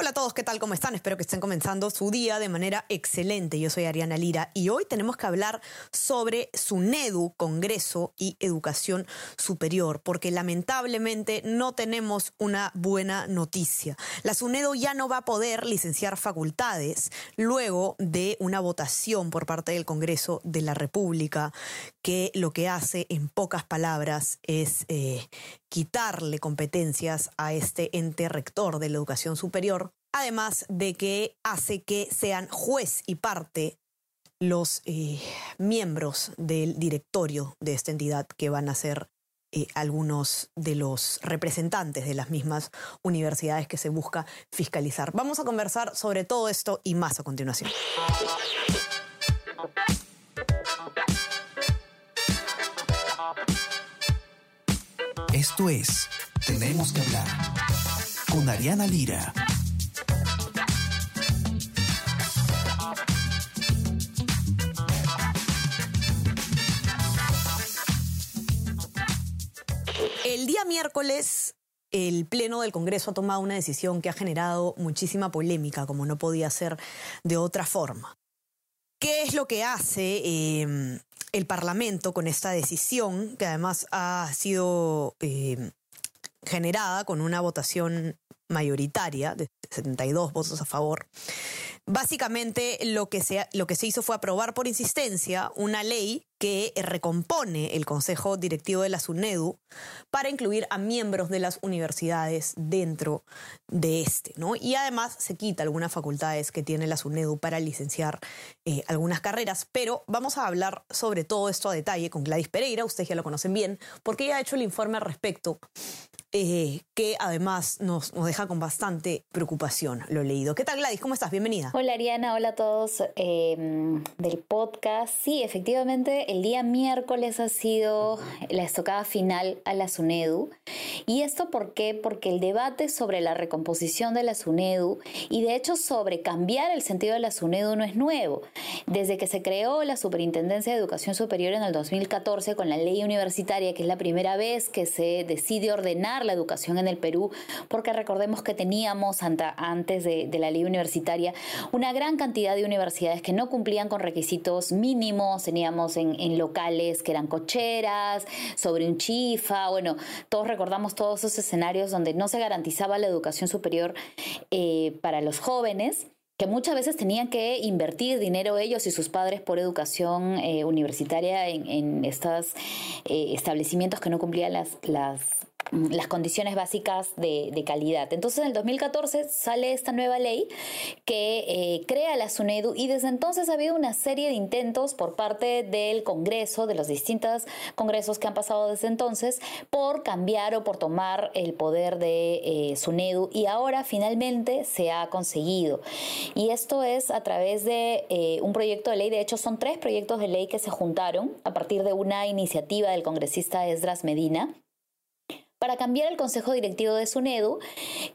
Hola a todos, ¿qué tal? ¿Cómo están? Espero que estén comenzando su día de manera excelente. Yo soy Ariana Lira y hoy tenemos que hablar sobre SUNEDU, Congreso y Educación Superior, porque lamentablemente no tenemos una buena noticia. La SUNEDU ya no va a poder licenciar facultades luego de una votación por parte del Congreso de la República que lo que hace, en pocas palabras, es eh, quitarle competencias a este ente rector de la educación superior, además de que hace que sean juez y parte los eh, miembros del directorio de esta entidad que van a ser eh, algunos de los representantes de las mismas universidades que se busca fiscalizar. Vamos a conversar sobre todo esto y más a continuación. Esto es Tenemos que hablar con Ariana Lira. El día miércoles el Pleno del Congreso ha tomado una decisión que ha generado muchísima polémica, como no podía ser de otra forma. ¿Qué es lo que hace eh, el Parlamento con esta decisión, que además ha sido eh, generada con una votación mayoritaria de 72 votos a favor. Básicamente lo que, se, lo que se hizo fue aprobar por insistencia una ley que recompone el Consejo Directivo de la SUNEDU para incluir a miembros de las universidades dentro de este, ¿no? Y además se quita algunas facultades que tiene la SUNEDU para licenciar eh, algunas carreras, pero vamos a hablar sobre todo esto a detalle con Gladys Pereira, ustedes ya lo conocen bien, porque ella ha hecho el informe al respecto eh, que además nos, deja con bastante preocupación, lo leído. ¿Qué tal Gladys? ¿Cómo estás? Bienvenida. Hola Ariana, hola a todos eh, del podcast. Sí, efectivamente, el día miércoles ha sido la estocada final a la SUNEDU. ¿Y esto por qué? Porque el debate sobre la recomposición de la SUNEDU y de hecho sobre cambiar el sentido de la SUNEDU no es nuevo. Desde que se creó la Superintendencia de Educación Superior en el 2014 con la ley universitaria, que es la primera vez que se decide ordenar la educación en el Perú, porque recordemos que teníamos antes de, la ley universitaria una gran cantidad de universidades que no cumplían con requisitos mínimos, teníamos en, locales que eran cocheras, sobre un chifa, bueno, todos recordamos todos esos escenarios donde no se garantizaba la educación superior eh, para los jóvenes que muchas veces tenían que invertir dinero ellos y sus padres por educación eh, universitaria en, estos eh, establecimientos que no cumplían las, las las condiciones básicas de, calidad. Entonces en el 2014 sale esta nueva ley que eh, crea la SUNEDU y desde entonces ha habido una serie de intentos por parte del Congreso, de los distintos congresos que han pasado desde entonces, por cambiar o por tomar el poder de eh, SUNEDU y ahora finalmente se ha conseguido. Y esto es a través de eh, un proyecto de ley, de hecho son tres proyectos de ley que se juntaron a partir de una iniciativa del congresista Esdras Medina para cambiar el consejo directivo de SUNEDU,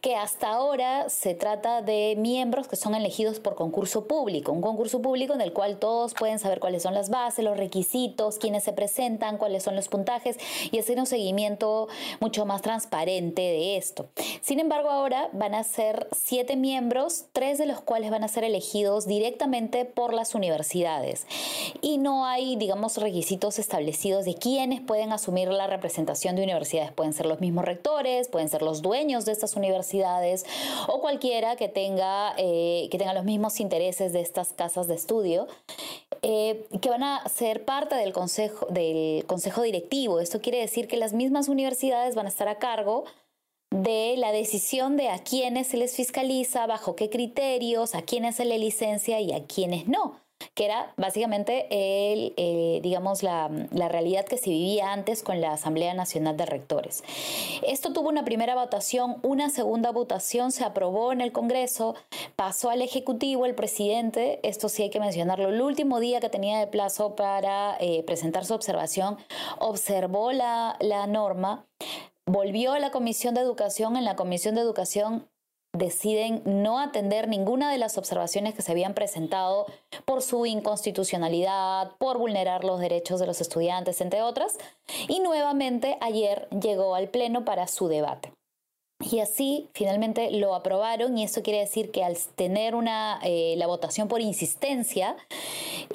que hasta ahora se trata de miembros que son elegidos por concurso público, un concurso público en el cual todos pueden saber cuáles son las bases, los requisitos, quiénes se presentan, cuáles son los puntajes y hacer un seguimiento mucho más transparente de esto. Sin embargo, ahora van a ser siete miembros, tres de los cuales van a ser elegidos directamente por las universidades. Y no hay, digamos, requisitos establecidos de quiénes pueden asumir la representación de universidades. Pueden ser los mismos rectores, pueden ser los dueños de estas universidades o cualquiera que tenga, eh, que tenga los mismos intereses de estas casas de estudio. Eh, que van a ser parte del consejo, del consejo directivo. Esto quiere decir que las mismas universidades van a estar a cargo de la decisión de a quiénes se les fiscaliza, bajo qué criterios, a quiénes se le licencia y a quiénes no que era básicamente el, eh, digamos, la, la, realidad que se vivía antes con la Asamblea Nacional de Rectores. Esto tuvo una primera votación, una segunda votación se aprobó en el Congreso, pasó al Ejecutivo, el presidente, esto sí hay que mencionarlo, el último día que tenía de plazo para eh, presentar su observación, observó la, la norma, volvió a la Comisión de Educación, en la Comisión de Educación deciden no atender ninguna de las observaciones que se habían presentado por su inconstitucionalidad, por vulnerar los derechos de los estudiantes, entre otras, y nuevamente ayer llegó al Pleno para su debate. Y así finalmente lo aprobaron y eso quiere decir que al tener una, eh, la votación por insistencia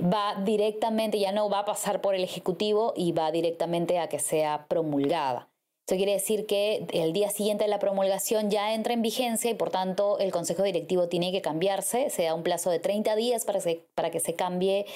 va directamente, ya no va a pasar por el Ejecutivo y va directamente a que sea promulgada. Eso quiere decir que el día siguiente de la promulgación ya entra en vigencia y por tanto el Consejo Directivo tiene que cambiarse. Se da un plazo de 30 días para, para que se cambie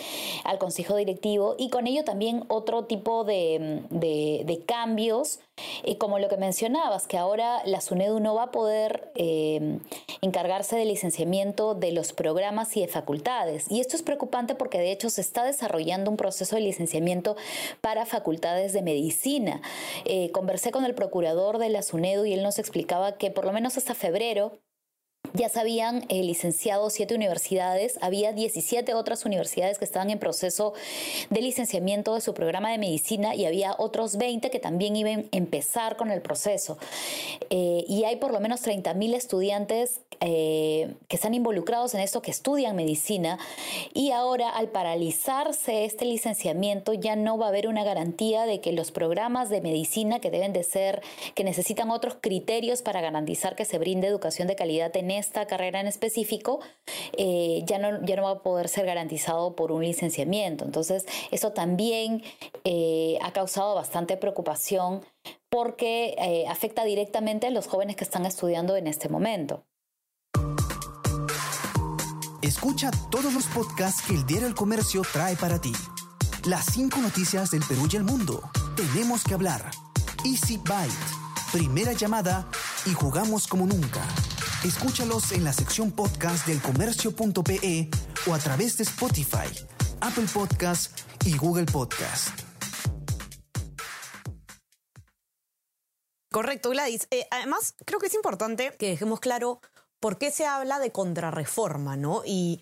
al Consejo Directivo y con ello también otro tipo de, de cambios y como lo que mencionabas, que ahora la SUNEDU no va a poder eh, encargarse del licenciamiento de los programas y de facultades. Y esto es preocupante porque de hecho se está desarrollando un proceso de licenciamiento para facultades de medicina. Eh, conversé con el procurador de la SUNEDU y él nos explicaba que por lo menos hasta febrero ya se habían eh, licenciado siete universidades, había 17 otras universidades que estaban en proceso de licenciamiento de su programa de medicina y había otros 20 que también iban a empezar con el proceso. Eh, y hay por lo menos 30.000 estudiantes eh, que están involucrados en esto, que estudian medicina, y ahora al paralizarse este licenciamiento ya no va a haber una garantía de que los programas de medicina que deben de ser, que necesitan otros criterios para garantizar que se brinde educación de calidad en esta carrera en específico, eh, ya, no, ya no va a poder ser garantizado por un licenciamiento. Entonces, eso también eh, ha causado bastante preocupación porque eh, afecta directamente a los jóvenes que están estudiando en este momento. Escucha todos los podcasts que el Diario El Comercio trae para ti. Las cinco noticias del Perú y el mundo. Tenemos que hablar. Easy Byte. Primera llamada y jugamos como nunca. Escúchalos en la sección podcast del comercio.pe o a través de Spotify, Apple Podcast y Google Podcast. Correcto, Gladys. Eh, además, creo que es importante que dejemos claro por qué se habla de contrarreforma, ¿no? Y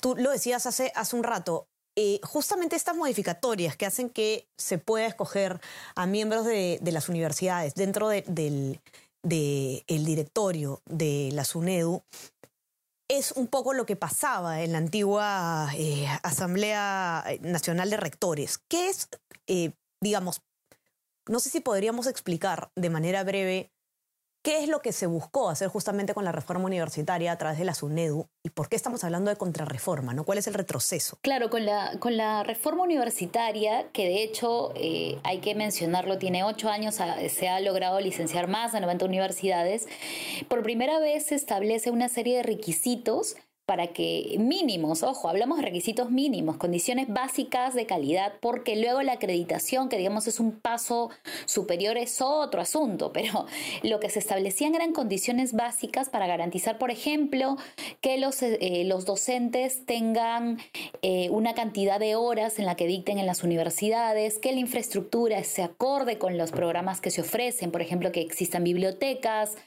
tú lo decías hace, hace un rato, eh, justamente estas modificatorias que hacen que se pueda escoger a miembros de, las universidades dentro del del directorio de la SUNEDU es un poco lo que pasaba en la antigua eh, Asamblea Nacional de Rectores. ¿Qué es, eh, digamos, no sé si podríamos explicar de manera breve ¿Qué es lo que se buscó hacer justamente con la reforma universitaria a través de la SUNEDU? ¿Y por qué estamos hablando de contrarreforma? ¿no? ¿Cuál es el retroceso? Claro, con la, con la reforma universitaria, que de hecho eh, hay que mencionarlo, tiene ocho años, se ha logrado licenciar más de 90 universidades, por primera vez se establece una serie de requisitos para que mínimos, ojo, hablamos de requisitos mínimos, condiciones básicas de calidad, porque luego la acreditación, que digamos es un paso superior, es otro asunto, pero lo que se establecían eran condiciones básicas para garantizar, por ejemplo, que los, eh, los docentes tengan eh, una cantidad de horas en la que dicten en las universidades, que la infraestructura se acorde con los programas que se ofrecen, por ejemplo, que existan bibliotecas,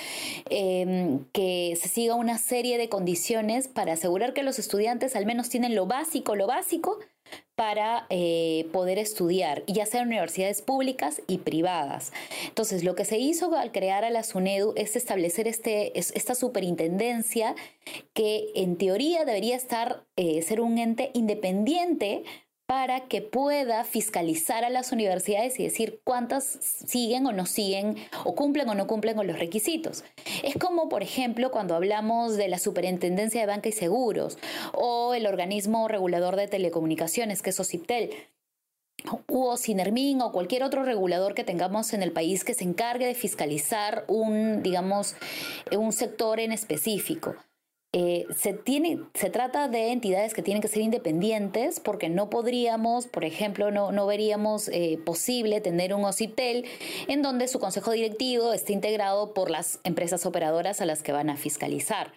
em, que se siga una serie de condiciones para asegurar que los estudiantes al menos tienen lo básico, lo básico para eh, poder estudiar, ya sea en universidades públicas y privadas. Entonces, lo que se hizo al crear a la SUNEDU es establecer este, esta superintendencia que en teoría debería estar, eh, ser un ente independiente para que pueda fiscalizar a las universidades y decir cuántas siguen o no siguen o cumplen o no cumplen con los requisitos. Es como, por ejemplo, cuando hablamos de la Superintendencia de Banca y Seguros o el organismo regulador de telecomunicaciones, que es OCIPTEL o Sinermin o cualquier otro regulador que tengamos en el país que se encargue de fiscalizar un, digamos, un sector en específico. Eh, se, tiene, se trata de entidades que tienen que ser independientes porque no podríamos, por ejemplo, no, no veríamos eh, posible tener un OCITEL en donde su consejo directivo esté integrado por las empresas operadoras a las que van a fiscalizar.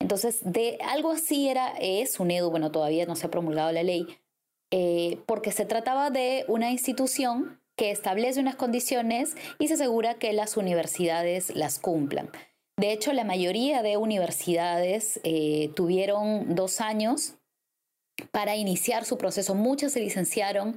Entonces, de algo así era, es un EDU, bueno, todavía no se ha promulgado la ley, eh, porque se trataba de una institución que establece unas condiciones y se asegura que las universidades las cumplan. De hecho, la mayoría de universidades eh, tuvieron dos años para iniciar su proceso. Muchas se licenciaron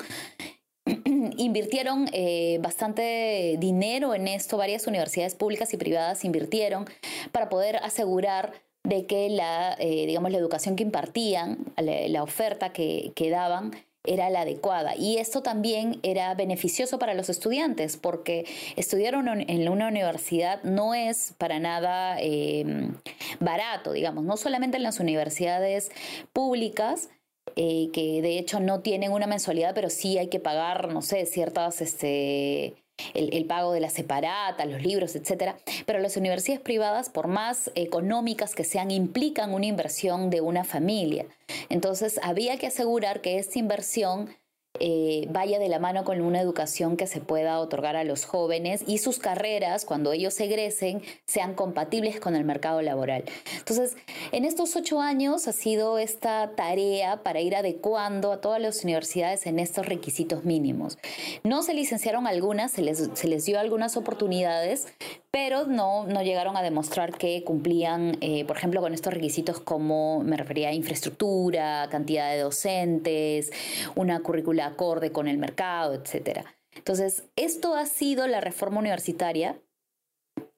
invirtieron eh, bastante dinero en esto, varias universidades públicas y privadas invirtieron para poder asegurar de que la, eh, digamos, la educación que impartían, la, oferta que, que daban, era la adecuada. Y esto también era beneficioso para los estudiantes, porque estudiar en una universidad no es para nada em, barato, digamos, no solamente en las universidades públicas, eh, que de hecho no tienen una mensualidad, pero sí hay que pagar, no sé, ciertas, este, el, pago de la separata, los libros, etcétera. Pero las universidades privadas, por más económicas que sean, implican una inversión de una familia. Entonces, había que asegurar que esta inversión eh, vaya de la mano con una educación que se pueda otorgar a los jóvenes y sus carreras, cuando ellos egresen, sean compatibles con el mercado laboral. Entonces, en estos ocho años ha sido esta tarea para ir adecuando a todas las universidades en estos requisitos mínimos. No se licenciaron algunas, se les, se les dio algunas oportunidades, pero no, no llegaron a demostrar que cumplían, eh, por ejemplo, con estos requisitos como me refería a infraestructura, cantidad de docentes, una currícula acorde con el mercado, etc. Entonces, esto ha sido la reforma universitaria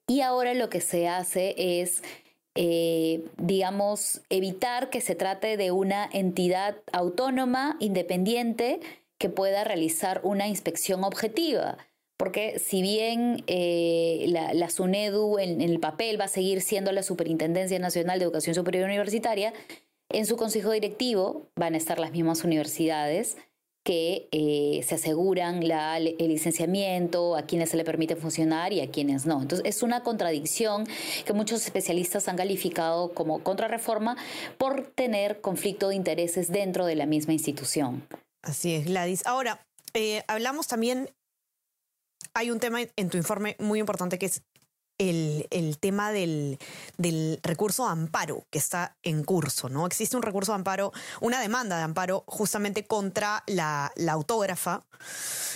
y ahora lo que se hace es, eh, digamos, evitar que se trate de una entidad autónoma, independiente, que pueda realizar una inspección objetiva. Porque si bien eh, la, SUNEDU en, en el papel va a seguir siendo la Superintendencia Nacional de Educación Superior Universitaria, en su consejo directivo van a estar las mismas universidades que eh, se aseguran el licenciamiento, a quienes se le permite funcionar y a quienes no. Entonces, es una contradicción que muchos especialistas han calificado como contrarreforma por tener conflicto de intereses dentro de la misma institución. Así es, Gladys. Ahora, eh, hablamos también, hay un tema en tu informe muy importante que es el, tema del, recurso de amparo que está en curso, ¿no? Existe un recurso de amparo, una demanda de amparo justamente contra la, la autógrafa,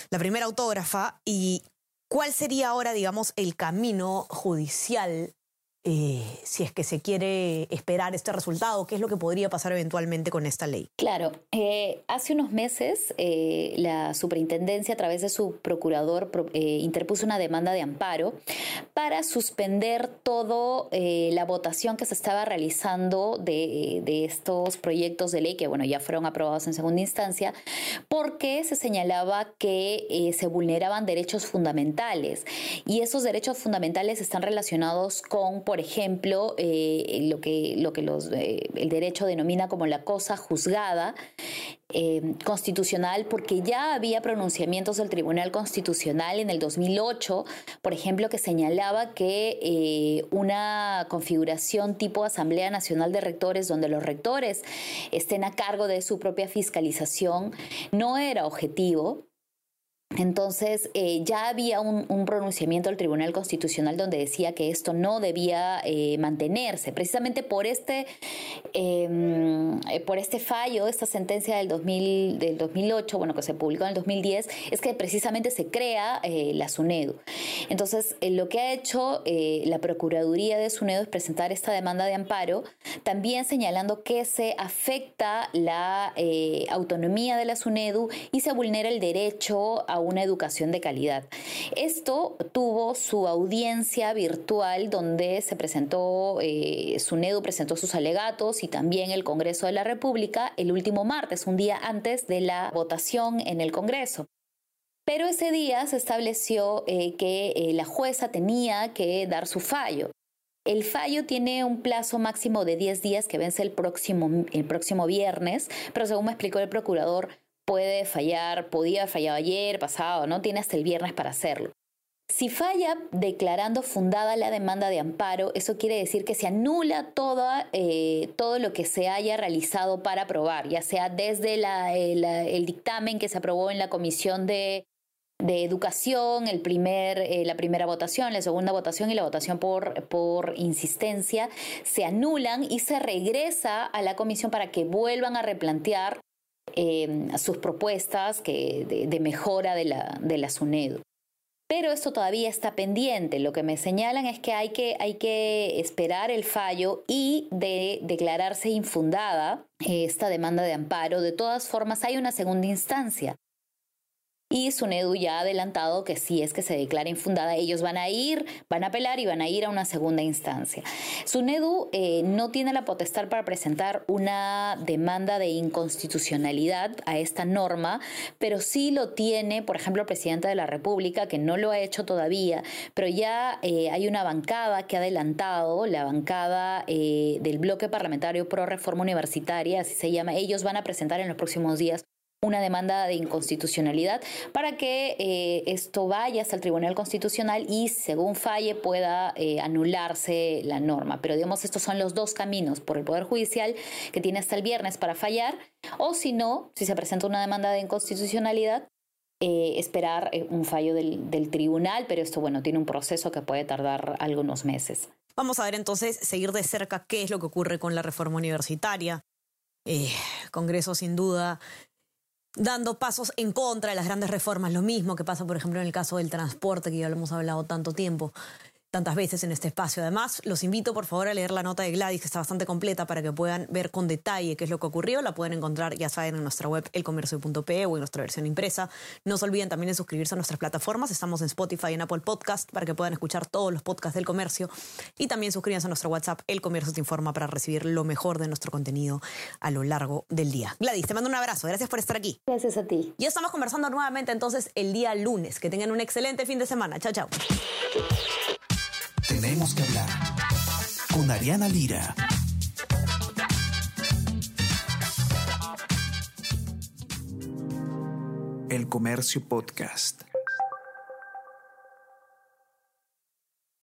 la primera autógrafa, y ¿cuál sería ahora, digamos, el camino judicial eh, si es que se quiere esperar este resultado, qué es lo que podría pasar eventualmente con esta ley. Claro, eh, hace unos meses eh, la superintendencia a través de su procurador interpuso una demanda de amparo para suspender toda la votación que se estaba realizando de, de, estos proyectos de ley que bueno ya fueron aprobados en segunda instancia porque se señalaba que se vulneraban derechos fundamentales y esos derechos fundamentales están relacionados con, por ejemplo, eh, lo que, eh, el derecho denomina como la cosa juzgada eh, constitucional, porque ya había pronunciamientos del Tribunal Constitucional en el 2008, por ejemplo, que señalaba que una configuración tipo Asamblea Nacional de Rectores, donde los rectores estén a cargo de su propia fiscalización, no era objetivo entonces, eh, ya había un, pronunciamiento del Tribunal Constitucional donde decía que esto no debía eh, mantenerse. Precisamente por este, em, eh, por este fallo, esta sentencia del, 2000, del 2008, bueno, que se publicó en el 2010, es que precisamente se crea la SUNEDU. Entonces, lo que ha hecho la Procuraduría de SUNEDU es presentar esta demanda de amparo, también señalando que se afecta la autonomía de la SUNEDU y se vulnera el derecho a una educación de calidad. Esto tuvo su audiencia virtual donde se presentó, eh, SUNEDU presentó sus alegatos y también el Congreso de la República el último martes, un día antes de la votación en el Congreso. Pero ese día se estableció eh, que eh, la jueza tenía que dar su fallo. El fallo tiene un plazo máximo de 10 días que vence el próximo, el próximo viernes, pero según me explicó el procurador, puede fallar, podía haber fallado ayer, pasado, ¿no? Tiene hasta el viernes para hacerlo. Si falla declarando fundada la demanda de amparo, eso quiere decir que se anula eh, todo lo que se haya realizado para aprobar, ya sea desde el, dictamen que se aprobó en la Comisión de, Educación, el primer, eh, la primera votación, la segunda votación y la votación por, por insistencia, se anulan y se regresa a la Comisión para que vuelvan a replantear Em, sus propuestas que, de, mejora de la, de la SUNEDU. Pero esto todavía está pendiente. Lo que me señalan es que hay que, hay que esperar el fallo y de declararse infundada esta demanda de amparo. De todas formas, hay una segunda instancia. Y SUNEDU ya ha adelantado que si es que se declara infundada, ellos van a ir, van a apelar y van a ir a una segunda instancia. SUNEDU eh, no tiene la potestad para presentar una demanda de inconstitucionalidad a esta norma, pero sí lo tiene, por ejemplo, el presidente de la República, que no lo ha hecho todavía, pero ya eh, hay una bancada que ha adelantado, la bancada eh, del bloque parlamentario pro reforma universitaria, así se llama, ellos van a presentar en los próximos días una demanda de inconstitucionalidad para que eh, esto vaya hasta el Tribunal Constitucional y según falle pueda eh, anularse la norma. Pero digamos, estos son los dos caminos por el Poder Judicial que tiene hasta el viernes para fallar o si no, si se presenta una demanda de inconstitucionalidad, eh, esperar un fallo del, del tribunal, pero esto, bueno, tiene un proceso que puede tardar algunos meses. Vamos a ver entonces, seguir de cerca qué es lo que ocurre con la reforma universitaria. Congreso sin duda dando pasos en contra de las grandes reformas. Lo mismo que pasa, por ejemplo, en el caso del transporte, que ya lo hemos hablado tanto tiempo tantas veces en este espacio. Además, los invito por favor a leer la nota de Gladys, que está bastante completa, para que puedan ver con detalle qué es lo que ocurrió. La pueden encontrar, ya saben, en nuestra web elcomercio.pe o en nuestra versión impresa. No se olviden también de suscribirse a nuestras plataformas. Estamos en Spotify y en Apple Podcast para que puedan escuchar todos los podcasts del comercio. Y también suscríbanse a nuestro WhatsApp, El Comercio te informa, para recibir lo mejor de nuestro contenido a lo largo del día. Gladys, te mando un abrazo. Gracias por estar aquí. Gracias a ti. Ya estamos conversando nuevamente entonces el día lunes. Que tengan un excelente fin de semana. Chao, chao. Tenemos que hablar con Ariana Lira. El Comercio Podcast.